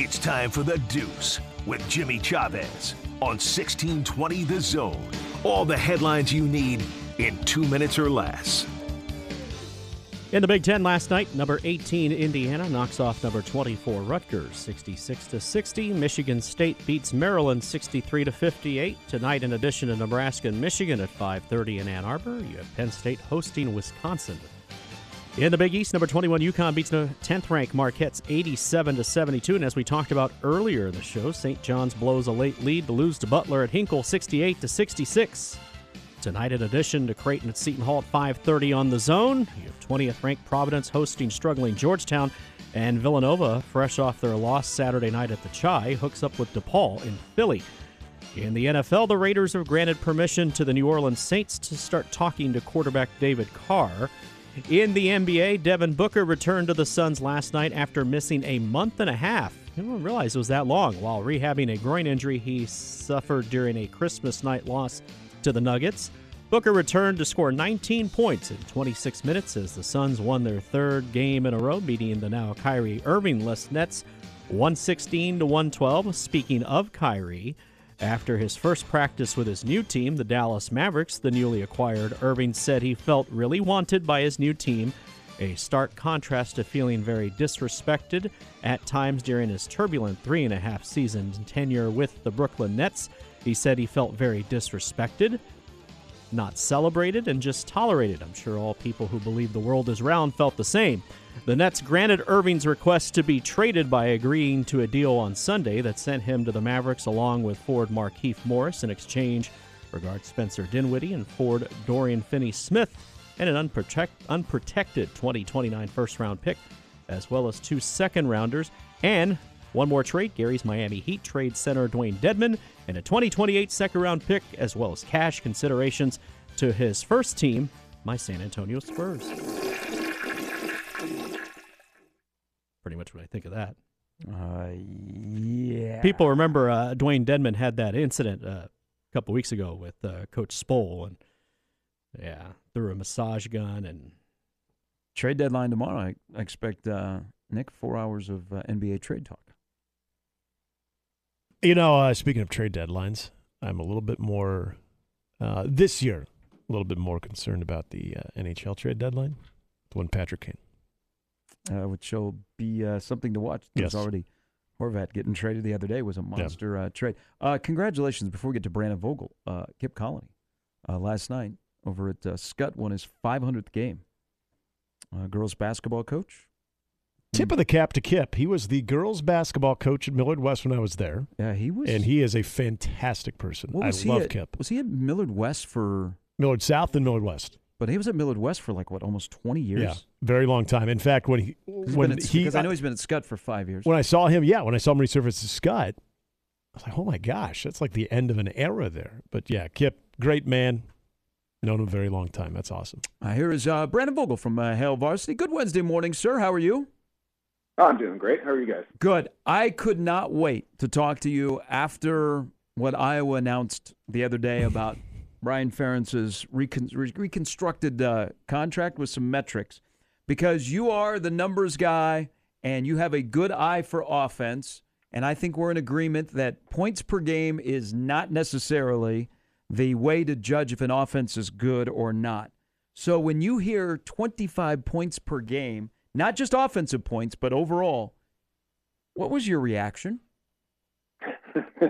It's time for the Deuce with Jimmy Chavez on 1620 The Zone. All the headlines you need in two minutes or less. In the Big Ten last night, number 18 Indiana knocks off number 24 Rutgers 66 to 60. Michigan State beats Maryland 63 to 58. Tonight, in addition to Nebraska and Michigan at 5:30 in Ann Arbor, you have Penn State hosting Wisconsin. In the Big East, number 21 UConn beats the 10th ranked Marquette's 87 to 72. And as we talked about earlier in the show, St. John's blows a late lead to lose to Butler at Hinkle 68 to 66. Tonight, in addition to Creighton at Seton Hall at 5:30 on the Zone, you have 20th ranked Providence hosting struggling Georgetown, and Villanova, fresh off their loss Saturday night at the Chai, hooks up with DePaul in Philly. In the NFL, the Raiders have granted permission to the New Orleans Saints to start talking to quarterback David Carr. In the NBA, Devin Booker returned to the Suns last night after missing a month and a half. I didn't realize it was that long. While rehabbing a groin injury he suffered during a Christmas night loss to the Nuggets. Booker returned to score 19 points in 26 minutes as the Suns won their third game in a row, beating the now Kyrie Irving-less Nets 116 to 112. Speaking of Kyrie, after his first practice with his new team, the Dallas Mavericks, the newly acquired Irving said he felt really wanted by his new team, a stark contrast to feeling very disrespected at times during his turbulent three and a half season tenure with the Brooklyn Nets. He said he felt very disrespected, not celebrated, and just tolerated. I'm sure all people who believe the world is round felt the same. The Nets granted Irving's request to be traded by agreeing to a deal on Sunday that sent him to the Mavericks along with Ford Markieff Morris in exchange regard Spencer Dinwiddie and Ford Dorian Finney Smith and an unprotect, unprotected 2029 first round pick, as well as two second rounders and one more trade, Gary's Miami Heat trade center Dewayne Dedmon, and a 2028 second round pick, as well as cash considerations to his first team, my San Antonio Spurs. Pretty much what I think of that. Uh, yeah. People remember uh, Dewayne Dedmon had that incident uh, a couple weeks ago with uh, Coach Spo, and yeah, threw a massage gun and trade deadline tomorrow. I, I expect uh, Nick four hours of uh, NBA trade talk. You know, uh, speaking of trade deadlines, I'm a little bit more uh, this year, a little bit more concerned about the uh, NHL trade deadline, the one Patrick Kane. Uh, which will be uh, something to watch. There's Yes. already Horvat getting traded the other day was a monster uh, trade. Uh, congratulations before we get to Brandon Vogel, uh, Kip Colony, uh, last night over at uh, Skutt won his 500th game. Uh, girls basketball coach. Tip of the cap to Kip. He was the girls' basketball coach at Millard West when I was there, Yeah, he was. and he is a fantastic person. I love at, Kip. Was he at Millard West for? Millard South and Millard West. But he was at Millard West for like what, almost 20 years. Yeah, very long time. In fact, when he when at, he because I know he's been at Skutt for five years. when I saw him, yeah, when I saw him resurface at Skutt, I was like, oh my gosh, that's like the end of an era there. But yeah, Kip, great man, known him a very long time. That's awesome. Uh, here is uh, Brandon Vogel from uh, Hail Varsity. Good Wednesday morning, sir. How are you? I'm doing great. How are you guys? Good. I could not wait to talk to you after what Iowa announced the other day about Brian Ferentz's recon- re- reconstructed uh, contract with some metrics, because you are the numbers guy and you have a good eye for offense. And I think we're in agreement that points per game is not necessarily the way to judge if an offense is good or not. So when you hear 25 points per game, not just offensive points, but overall, what was your reaction?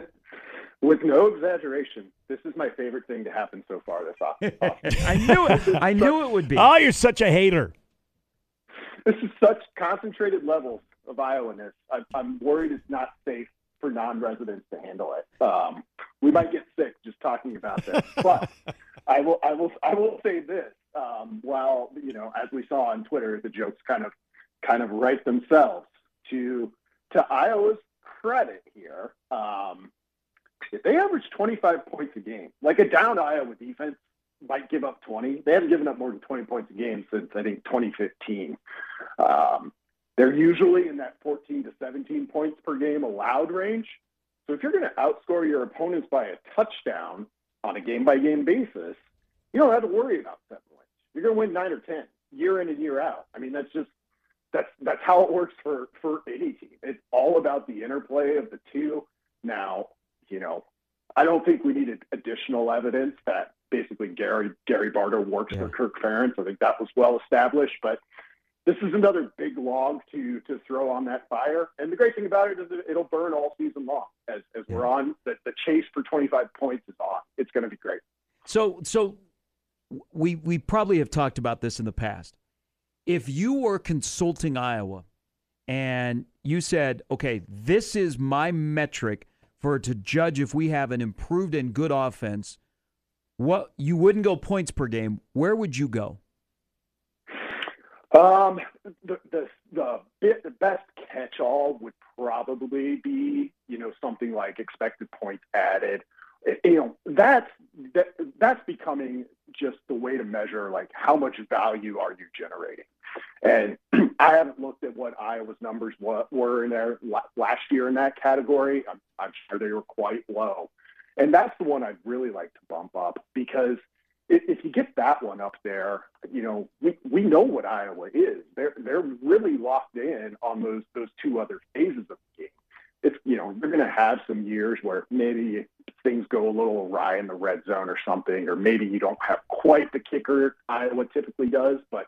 With no exaggeration, this is my favorite thing to happen so far this off. I knew it. I knew it would be. Oh, you're such a hater. this is such concentrated levels of Iowaness. I'm, I'm worried it's not safe for non-residents to handle it. Um, we might get sick just talking about this. But I will, I will, I will say this. Um, while you know, as we saw on Twitter, the jokes kind of, kind of write themselves. To to Iowa's credit here, um, they average 25 points a game, like a down Iowa defense might give up 20. They haven't given up more than 20 points a game since I think 2015. Um, they're usually in that 14 to 17 points per game allowed range. So if you're going to outscore your opponents by a touchdown on a game by game basis, you don't have to worry about wins. You're going to win nine or 10 year in and year out. I mean, that's just that's that's how it works for for any team. It's all about the interplay of the two. Now, you know, I don't think we needed additional evidence that basically Gary Gary Barta works Yeah. for Kirk Ferentz. I think that was well established, but this is another big log to to throw on that fire. And the great thing about it is that it'll burn all season long as as we're on the, the chase for 25 points is on. It's going to be great. So, so we we probably have talked about this in the past. If you were consulting Iowa and you said, "Okay, this is my metric for to judge if we have an improved and good offense," what you wouldn't go points per game. Where would you go? Um, the the the, bit, the best catch-all would probably be you know something like expected points added. You know that's that, that's becoming just the way to measure like how much value are you generating. And I haven't looked at what Iowa's numbers were in there la- last year in that category. I'm, I'm sure they were quite low, and that's the one I'd really like to bump up because if, if you get that one up there, you know, we, we know what Iowa is. They're they're really locked in on those those two other phases of the game. It's you know they're going to have some years where maybe things go a little awry in the red zone or something, or maybe you don't have quite the kicker Iowa typically does. But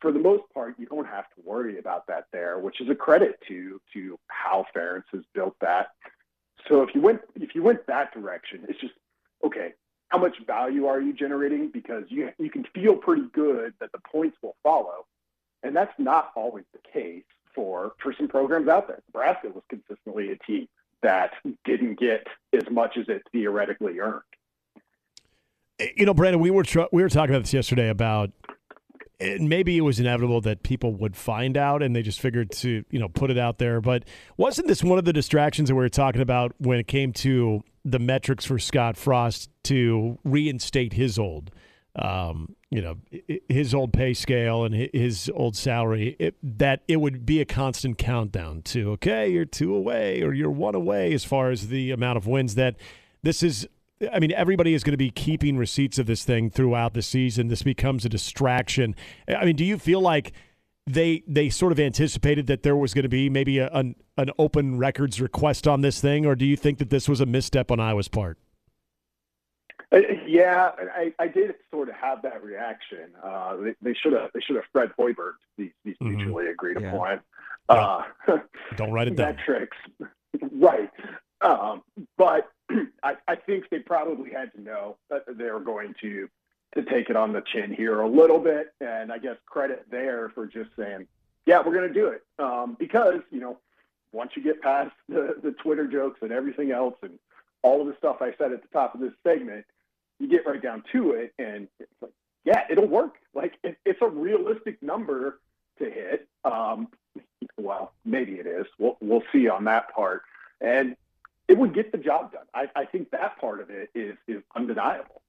for the most part, you don't have to worry about that there, which is a credit to to how Ferentz has built that. So if you went if you went that direction, it's just okay how much value are you generating? Because you you can feel pretty good that the points will follow, and that's not always the case for for some programs out there. Nebraska was consistently a team that didn't get as much as it theoretically earned. You know, Brandon, we were tr- we were talking about this yesterday about and maybe it was inevitable that people would find out and they just figured to you know put it out there but wasn't this one of the distractions that we were talking about when it came to the metrics for scott frost to reinstate his old um, you know his old pay scale and his old salary it, that it would be a constant countdown to okay you're two away or you're one away as far as the amount of wins that this is I mean, everybody is going to be keeping receipts of this thing throughout the season. This becomes a distraction. I mean, do you feel like they they sort of anticipated that there was going to be maybe a, an an open records request on this thing, or do you think that this was a misstep on Iowa's part? Uh, Yeah, I, I did sort of have that reaction. Uh, they, they should have they should have Fred Hoiberg these, these Mhm. mutually agreed Yeah. upon uh, Don't write it down. metrics, right? Um, but I, I think they probably had to know that they were going to to take it on the chin here a little bit, and I guess credit there for just saying, yeah, we're going to do it um, because you know once you get past the, the Twitter jokes and everything else and all of the stuff I said at the top of this segment, you get right down to it, and it's like, yeah, it'll work. Like it, it's a realistic number to hit. Um, well, maybe it is. We'll we'll see on that part, and it would get the job done. I, I think that part of it is is undeniable.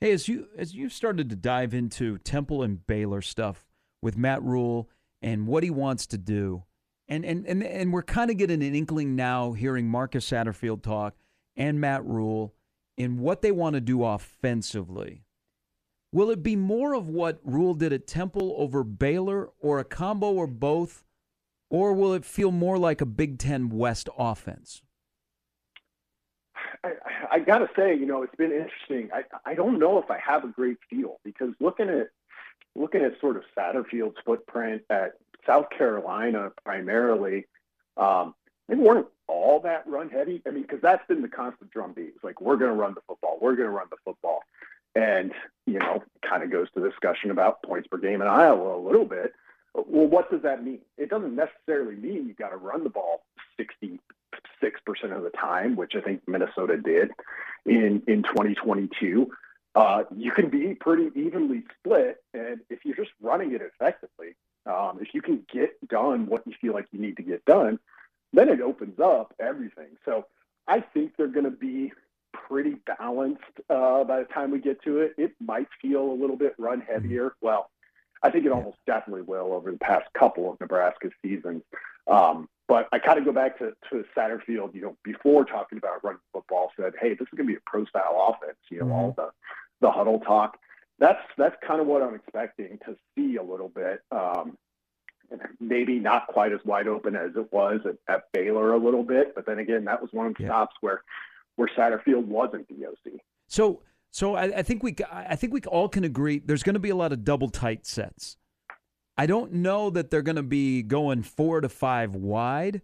Hey, as you as you started to dive into Temple and Baylor stuff with Matt Rhule and what he wants to do, and and and, and we're kind of getting an inkling now, hearing Marcus Satterfield talk and Matt Rhule in what they want to do offensively. Will it be more of what Rhule did at Temple over Baylor, or a combo or both, or will it feel more like a Big Ten West offense? I, I got to say, you know, it's been interesting. I, I don't know if I have a great feel because looking at looking at sort of Satterfield's footprint at South Carolina primarily, um, they weren't all that run heavy. I mean, because that's been the constant drumbeat. It's like we're going to run the football, we're going to run the football, and you know, kind of goes to discussion about points per game in Iowa a little bit. Well, what does that mean? It doesn't necessarily mean you've got to run the ball 66% of the time, which I think Minnesota did in, in 2022. Uh, you can be pretty evenly split. And if you're just running it effectively, um, if you can get done what you feel like you need to get done, then it opens up everything. So I think they're going to be pretty balanced uh, by the time we get to it. It might feel a little bit run heavier. Well, I think it almost definitely will over the past couple of Nebraska seasons. Um, but I kind of go back to, to Satterfield, you know, before talking about running football, said, hey, this is going to be a pro style offense, you know, all the, the huddle talk. That's, that's kind of what I'm expecting to see a little bit. Um, maybe not quite as wide open as it was at, at Baylor a little bit, but then again, that was one of the yeah. stops where where Satterfield wasn't DOC. So, so I, I think we I think we all can agree there's going to be a lot of double tight sets. I don't know that they're going to be going four to five wide,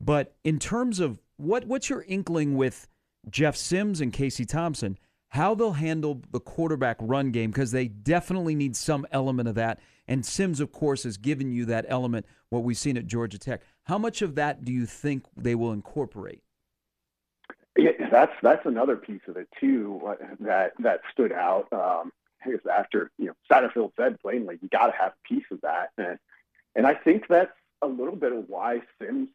but in terms of what what's your inkling with Jeff Sims and Casey Thompson? How they'll handle the quarterback run game because they definitely need some element of that. And Sims, of course, has given you that element. What we've seen at Georgia Tech. How much of that do you think they will incorporate? Yeah, that's that's another piece of it too that that stood out. Um, is after you know Satterfield said plainly, you got to have a piece of that, and and I think that's a little bit of why Sims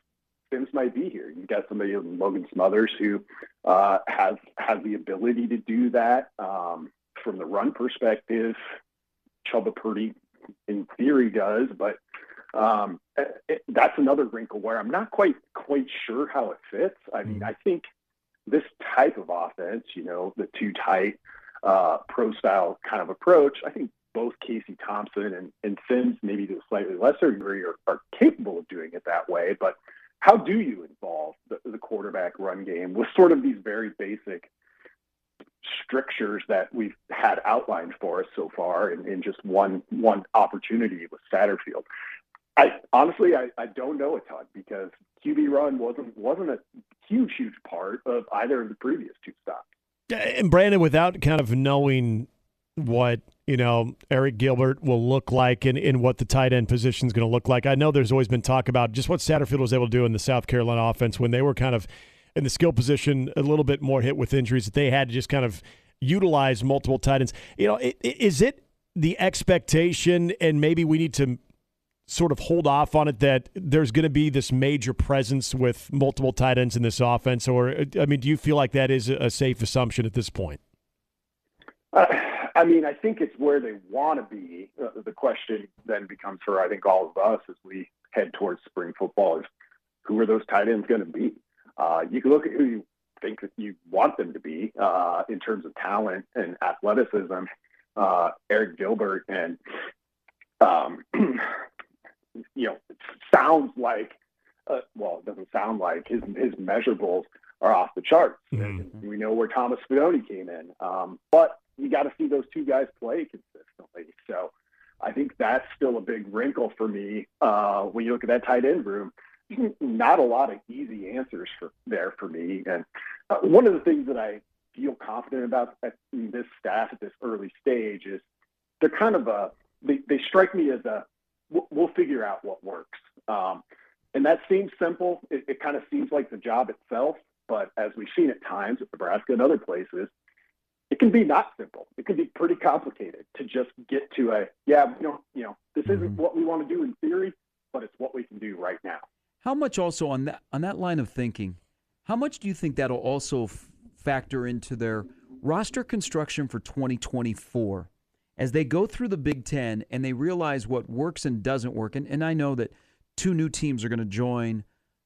Sims might be here. You got somebody like Logan Smothers who uh, has has the ability to do that um, from the run perspective. Chubba Purdy, in theory, does, but um, it, that's another wrinkle where I'm not quite quite sure how it fits. I mean, mm-hmm. I think this type of offense, you know, the two tight uh, pro style kind of approach, I think both Casey Thompson and, and Sims, maybe to a slightly lesser degree, are, are capable of doing it that way. But how do you involve the, the quarterback run game with sort of these very basic strictures that we've had outlined for us so far in, in just one one opportunity with Satterfield? I honestly I, I don't know a ton because QB run wasn't wasn't a huge huge part of either of the previous two stops. And Brandon, without kind of knowing what you know Arik Gilbert will look like and, and what the tight end position is going to look like, I know there's always been talk about just what Satterfield was able to do in the South Carolina offense when they were kind of in the skill position a little bit more hit with injuries that they had to just kind of utilize multiple tight ends. You know, is it the expectation, and maybe we need to sort of hold off on it that there's going to be this major presence with multiple tight ends in this offense? Or, I mean, do you feel like that is a safe assumption at this point? Uh, I mean, I think it's where they want to be. Uh, the question then becomes for, I think, all of us as we head towards spring football is who are those tight ends going to be? Uh, you can look at who you think that you want them to be uh, in terms of talent and athleticism. Uh, Arik Gilbert and um, you know, it sounds like, uh, well, it doesn't sound like his his measurables are off the charts. Mm-hmm. We know where Thomas Fidone came in, um, but you got to see those two guys play consistently. So I think that's still a big wrinkle for me uh, when you look at that tight end room. Not a lot of easy answers for there for me. And uh, one of the things that I feel confident about at this staff at this early stage is they're kind of a they, they strike me as a we'll, figure out what works. Um, and that seems simple. It, it kind of seems like the job itself, but as we've seen at times at Nebraska and other places, it can be not simple. It can be pretty complicated to just get to a yeah, you know, you know, this isn't mm-hmm. what we want to do in theory, but it's what we can do right now. How much also on that on that line of thinking? How much do you think that'll also f- factor into their roster construction for 2024? as they go through the Big Ten and they realize what works and doesn't work, and, and I know that two new teams are going to join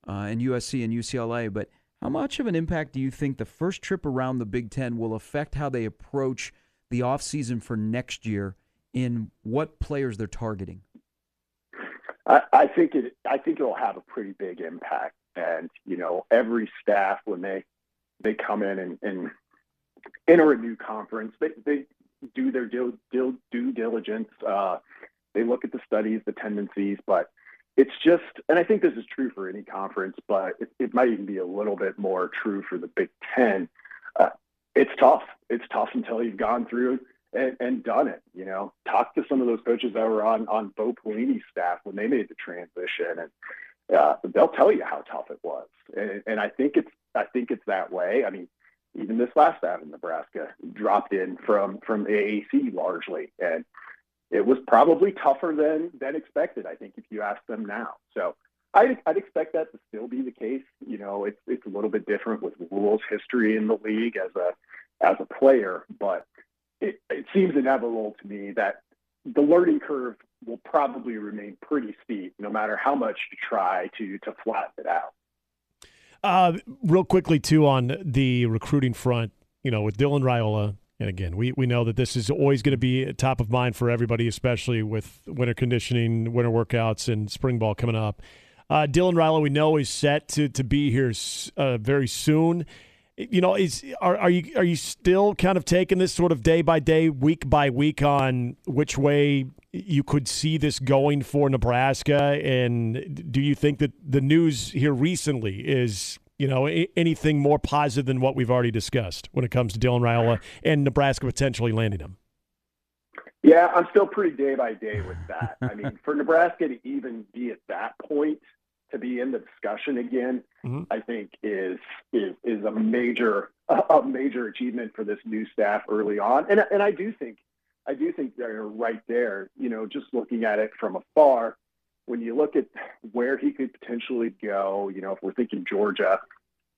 uh, in USC and UCLA, but how much of an impact do you think the first trip around the Big Ten will affect how they approach the offseason for next year in what players they're targeting? I, I think it. I think it'll have a pretty big impact, and you know, every staff when they they come in and, and enter a new conference, they, they do their due, due, due diligence. Uh, they look at the studies, the tendencies, but it's just, and I think this is true for any conference, but it, it might even be a little bit more true for the Big Ten. Uh, it's tough. It's tough until you've gone through and, and, done it. You know, talk to some of those coaches that were on on Bo Pelini's staff when they made the transition, and uh, they'll tell you how tough it was. And, and I think it's I think it's that way. I mean, even this last staff in Nebraska dropped in from from AAC largely, and it was probably tougher than than expected. I think if you ask them now, so I'd, I'd expect that to still be the case. You know, it's it's a little bit different with Rhule's history in the league as a as a player, but it, it seems inevitable to me that the learning curve will probably remain pretty steep, no matter how much you try to to flatten it out. Uh, real quickly too on the recruiting front, you know, with Dylan Raiola And again, we, we know that this is always going to be top of mind for everybody, especially with winter conditioning, winter workouts, and spring ball coming up. Uh, Dylan Raiola, we know is set to to be here uh, very soon. You know, is are, are you are you still kind of taking this sort of day by day, week by week on which way you could see this going for Nebraska? And do you think that the news here recently is you know, anything more positive than what we've already discussed when it comes to Dylan Raiola and Nebraska potentially landing him? Yeah, I'm still pretty day by day with that. I mean, for Nebraska to even be at that point, to be in the discussion again, mm-hmm. I think is is is a major a major achievement for this new staff early on. And and I do think I do think they're right there. You know, just looking at it from afar, when you look at where he could potentially go, you know, if we're thinking Georgia,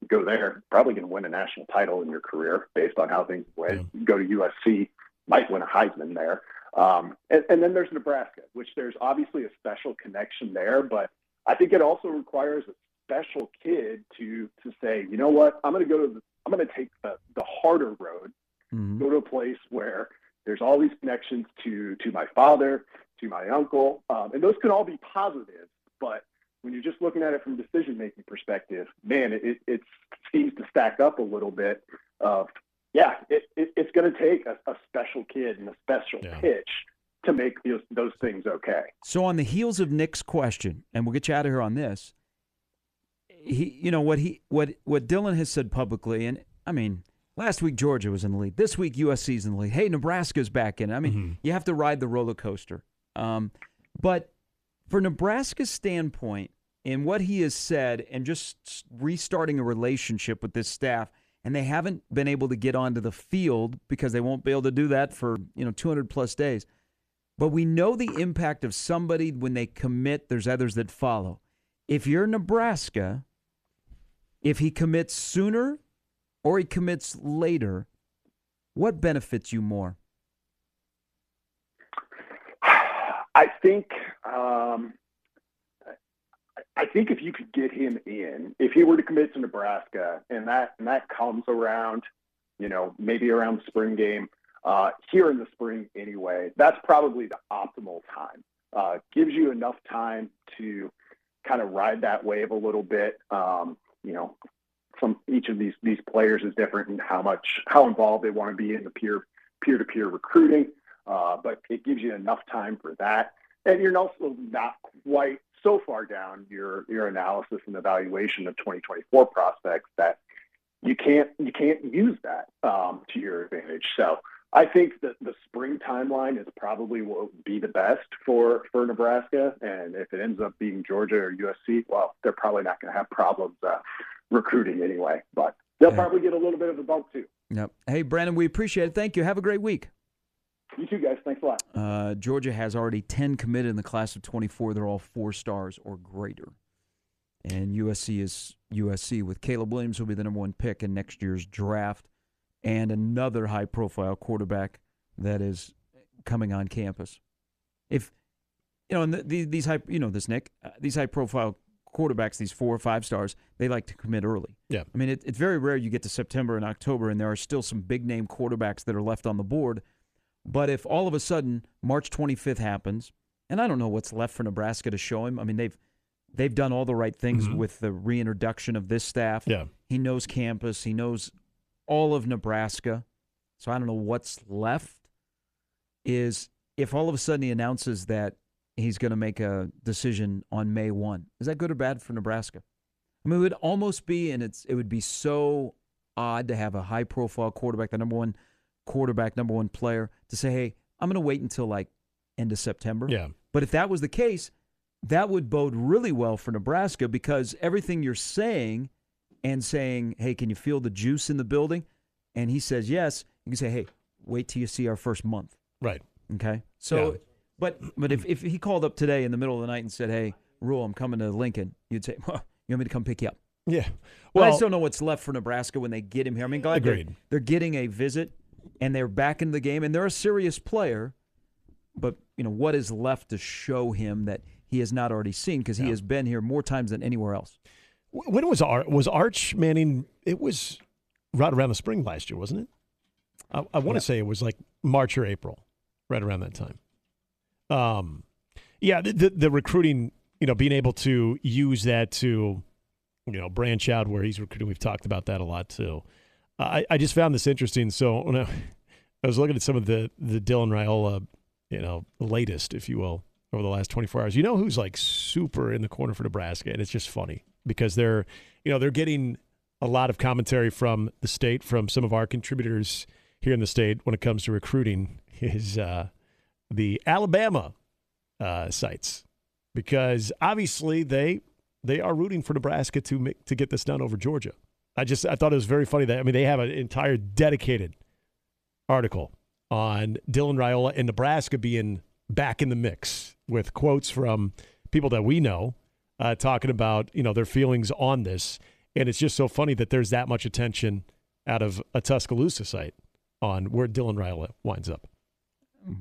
go there, probably going to win a national title in your career based on how things went. Yeah. Go to USC, might win a Heisman there. Um, and, and then there's Nebraska, which there's obviously a special connection there, but I think it also requires a special kid to to say, you know what, I'm going to go to the, I'm going to take the, the harder road, mm-hmm. go to a place where there's all these connections to to my father, to my uncle, um, and those can all be positive. But when you're just looking at it from a decision making perspective, man, it, it seems to stack up a little bit. Of yeah, it, it, it's going to take a, a, special kid and a special yeah. pitch to make those, those things okay. So on the heels of Nick's question, and we'll get you out of here on this. He, you know what he, what what Dylan has said publicly, and I mean, last week Georgia was in the lead. This week USC's in the lead. Hey, Nebraska's back in. I mean, mm-hmm. you have to ride the roller coaster. Um, but for Nebraska's standpoint, and what he has said, and just restarting a relationship with this staff, and they haven't been able to get onto the field because they won't be able to do that for you know 200 plus days. But we know the impact of somebody when they commit. There's others that follow. If you're Nebraska, if he commits sooner or he commits later, what benefits you more? I think um, I think if you could get him in, if he were to commit to Nebraska, and that and that comes around, you know, maybe around the spring game, uh, here in the spring anyway, that's probably the optimal time. Uh, gives you enough time to kind of ride that wave a little bit. Um, you know, each of these these players is different in how much how involved they want to be in the peer peer to peer recruiting. Uh, but it gives you enough time for that, and you're also not quite so far down your your analysis and evaluation of 2024 prospects that you can't you can't use that um, to your advantage. So I think that the spring timeline is probably what would be the best for for Nebraska, and if it ends up being Georgia or USC, well, they're probably not going to have problems uh, recruiting anyway. But they'll yeah. probably get a little bit of a bump too. Yep. Hey, Brandon, we appreciate it. Thank you. Have a great week. You too, guys. Thanks a lot. Uh, Georgia has already 10 committed in the class of 24. They're all four stars or greater. And USC is USC with Caleb Williams will be the number one pick in next year's draft, and another high-profile quarterback that is coming on campus. If you know, and the, these high, you know this Nick, uh, these high-profile quarterbacks, these four or five stars, they like to commit early. Yeah, I mean it, it's very rare you get to September and October, and there are still some big-name quarterbacks that are left on the board but if all of a sudden March 25th happens, and I don't know what's left for Nebraska to show him. I mean, they've they've done all the right things mm-hmm. with the reintroduction of this staff. Yeah. He knows campus, he knows all of Nebraska. So I don't know what's left is if all of a sudden he announces that he's going to make a decision on May 1. Is that good or bad for Nebraska? I mean, it would almost be, and it's it would be so odd to have a high profile quarterback, the number one quarterback, number one player, to say, hey, I'm going to wait until like end of September. Yeah. But if that was the case, that would bode really well for Nebraska because everything you're saying and saying, hey, can you feel the juice in the building? And he says yes. You can say, hey, wait till you see our first month. Right. Okay. So, yeah. but but if, if he called up today in the middle of the night and said, hey, Rhule, I'm coming to Lincoln, you'd say, well, you want me to come pick you up? Yeah. Well, but I just don't know what's left for Nebraska when they get him here. I mean, glad. They're, they're getting a visit and they're back in the game, and they're a serious player. But you know what is left to show him that he has not already seen because he yeah. has been here more times than anywhere else. When was Ar- was Arch Manning? It was right around the spring last year, wasn't it? I, I want to say it was like March or April, right around that time. Um, yeah, the, the, the recruiting, you know, being able to use that to, you know, branch out where he's recruiting. We've talked about that a lot too. I, I just found this interesting. So when I, I was looking at some of the the Dylan Raiola, you know, latest, if you will, over the last 24 hours. You know who's like super in the corner for Nebraska, and it's just funny because they're, you know, they're getting a lot of commentary from the state, from some of our contributors here in the state when it comes to recruiting. Is uh, the Alabama uh, sites because obviously they they are rooting for Nebraska to make, to get this done over Georgia. I just I thought it was very funny that I mean they have an entire dedicated article on Dylan Raiola and Nebraska being back in the mix with quotes from people that we know uh, talking about you know their feelings on this, and it's just so funny that there's that much attention out of a Tuscaloosa site on where Dylan Raiola winds up.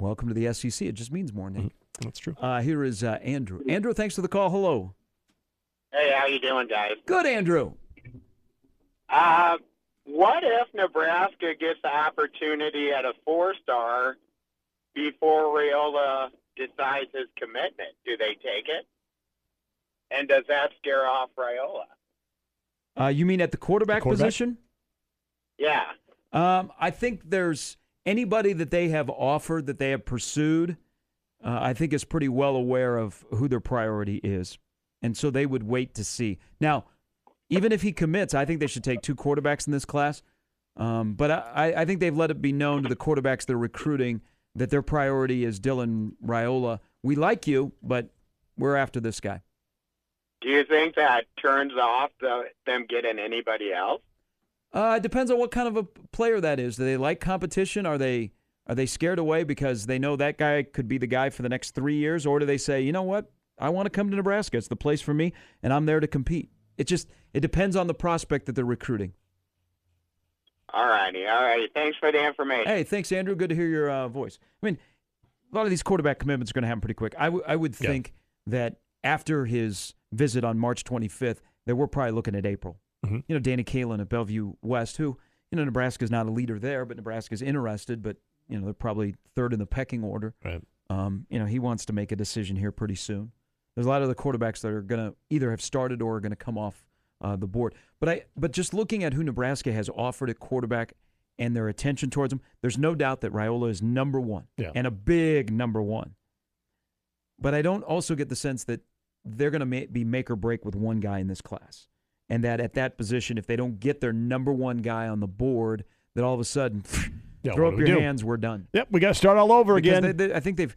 Welcome to the SEC. It just means more, Nick. Mm-hmm. That's true. Uh, here is uh, Andrew. Andrew, thanks for the call. Hello. Hey, how you doing, guys? Good, Andrew. Uh, what if Nebraska gets the opportunity at a four-star before Raiola decides his commitment? Do they take it? And does that scare off Raiola? Uh, you mean at the quarterback, The quarterback? position? Yeah. Um, I think there's anybody that they have offered that they have pursued. Uh, I think is pretty well aware of who their priority is, and so they would wait to see. Now, even if he commits, I think they should take two quarterbacks in this class. Um, but I, I think they've let it be known to the quarterbacks they're recruiting that their priority is Dylan Raiola. We like you, but we're after this guy. Do you think that turns off the, them getting anybody else? Uh, it depends on what kind of a player that is. Do they like competition? Are they are they scared away because they know that guy could be the guy for the next three years, or do they say, you know what, I want to come to Nebraska. It's the place for me, and I'm there to compete. It just it depends on the prospect that they're recruiting. All righty, all righty. Thanks for the information. Hey, thanks, Andrew. Good to hear your uh, voice. I mean, a lot of these quarterback commitments are going to happen pretty quick. I, w- I would Yeah. think that after his visit on March 25th, that we're probably looking at April. Mhm. You know, Danny Kaelin at Bellevue West, who, you know, Nebraska's not a leader there, but Nebraska's interested, but, you know, they're probably third in the pecking order. Right. Um, you know, he wants to make a decision here pretty soon. There's a lot of the quarterbacks that are going to either have started or are going to come off uh, the board. But I, but just looking at who Nebraska has offered at quarterback and their attention towards him, there's no doubt that Raiola is number one Yeah. and a big number one. But I don't also get the sense that they're going to ma- be make or break with one guy in this class, and that at that position, if they don't get their number one guy on the board, that all of a sudden, Yeah, throw up your do? hands, we're done. Yep, we got to start all over Because again. they- they- I think they've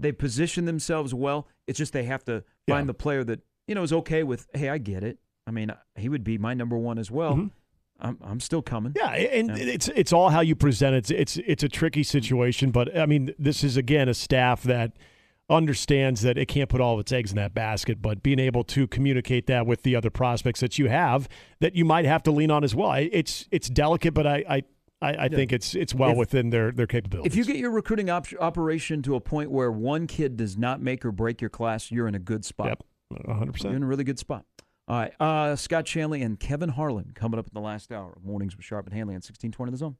they position themselves well. It's just they have to find Yeah. the player that you know is okay with. Hey, I get it. I mean, he would be my number one as well. Mhm. I'm I'm still coming. Yeah, and Yeah. it's it's all how you present it. It's, it's it's a tricky situation, but I mean, this is again a staff that understands that it can't put all of its eggs in that basket, but being able to communicate that with the other prospects that you have that you might have to lean on as well. It's it's delicate, but I I, I, I think it's it's well If- within their their capabilities. If you get your recruiting op- operation to a point where one kid does not make or break your class, you're in a good spot. yep, hundred You're percent. in a really good spot. All right. Uh, Scott Shanley and Kevin Harlan coming up in the last hour of Mornings with Sharp and Hanley on 1620 The Zone.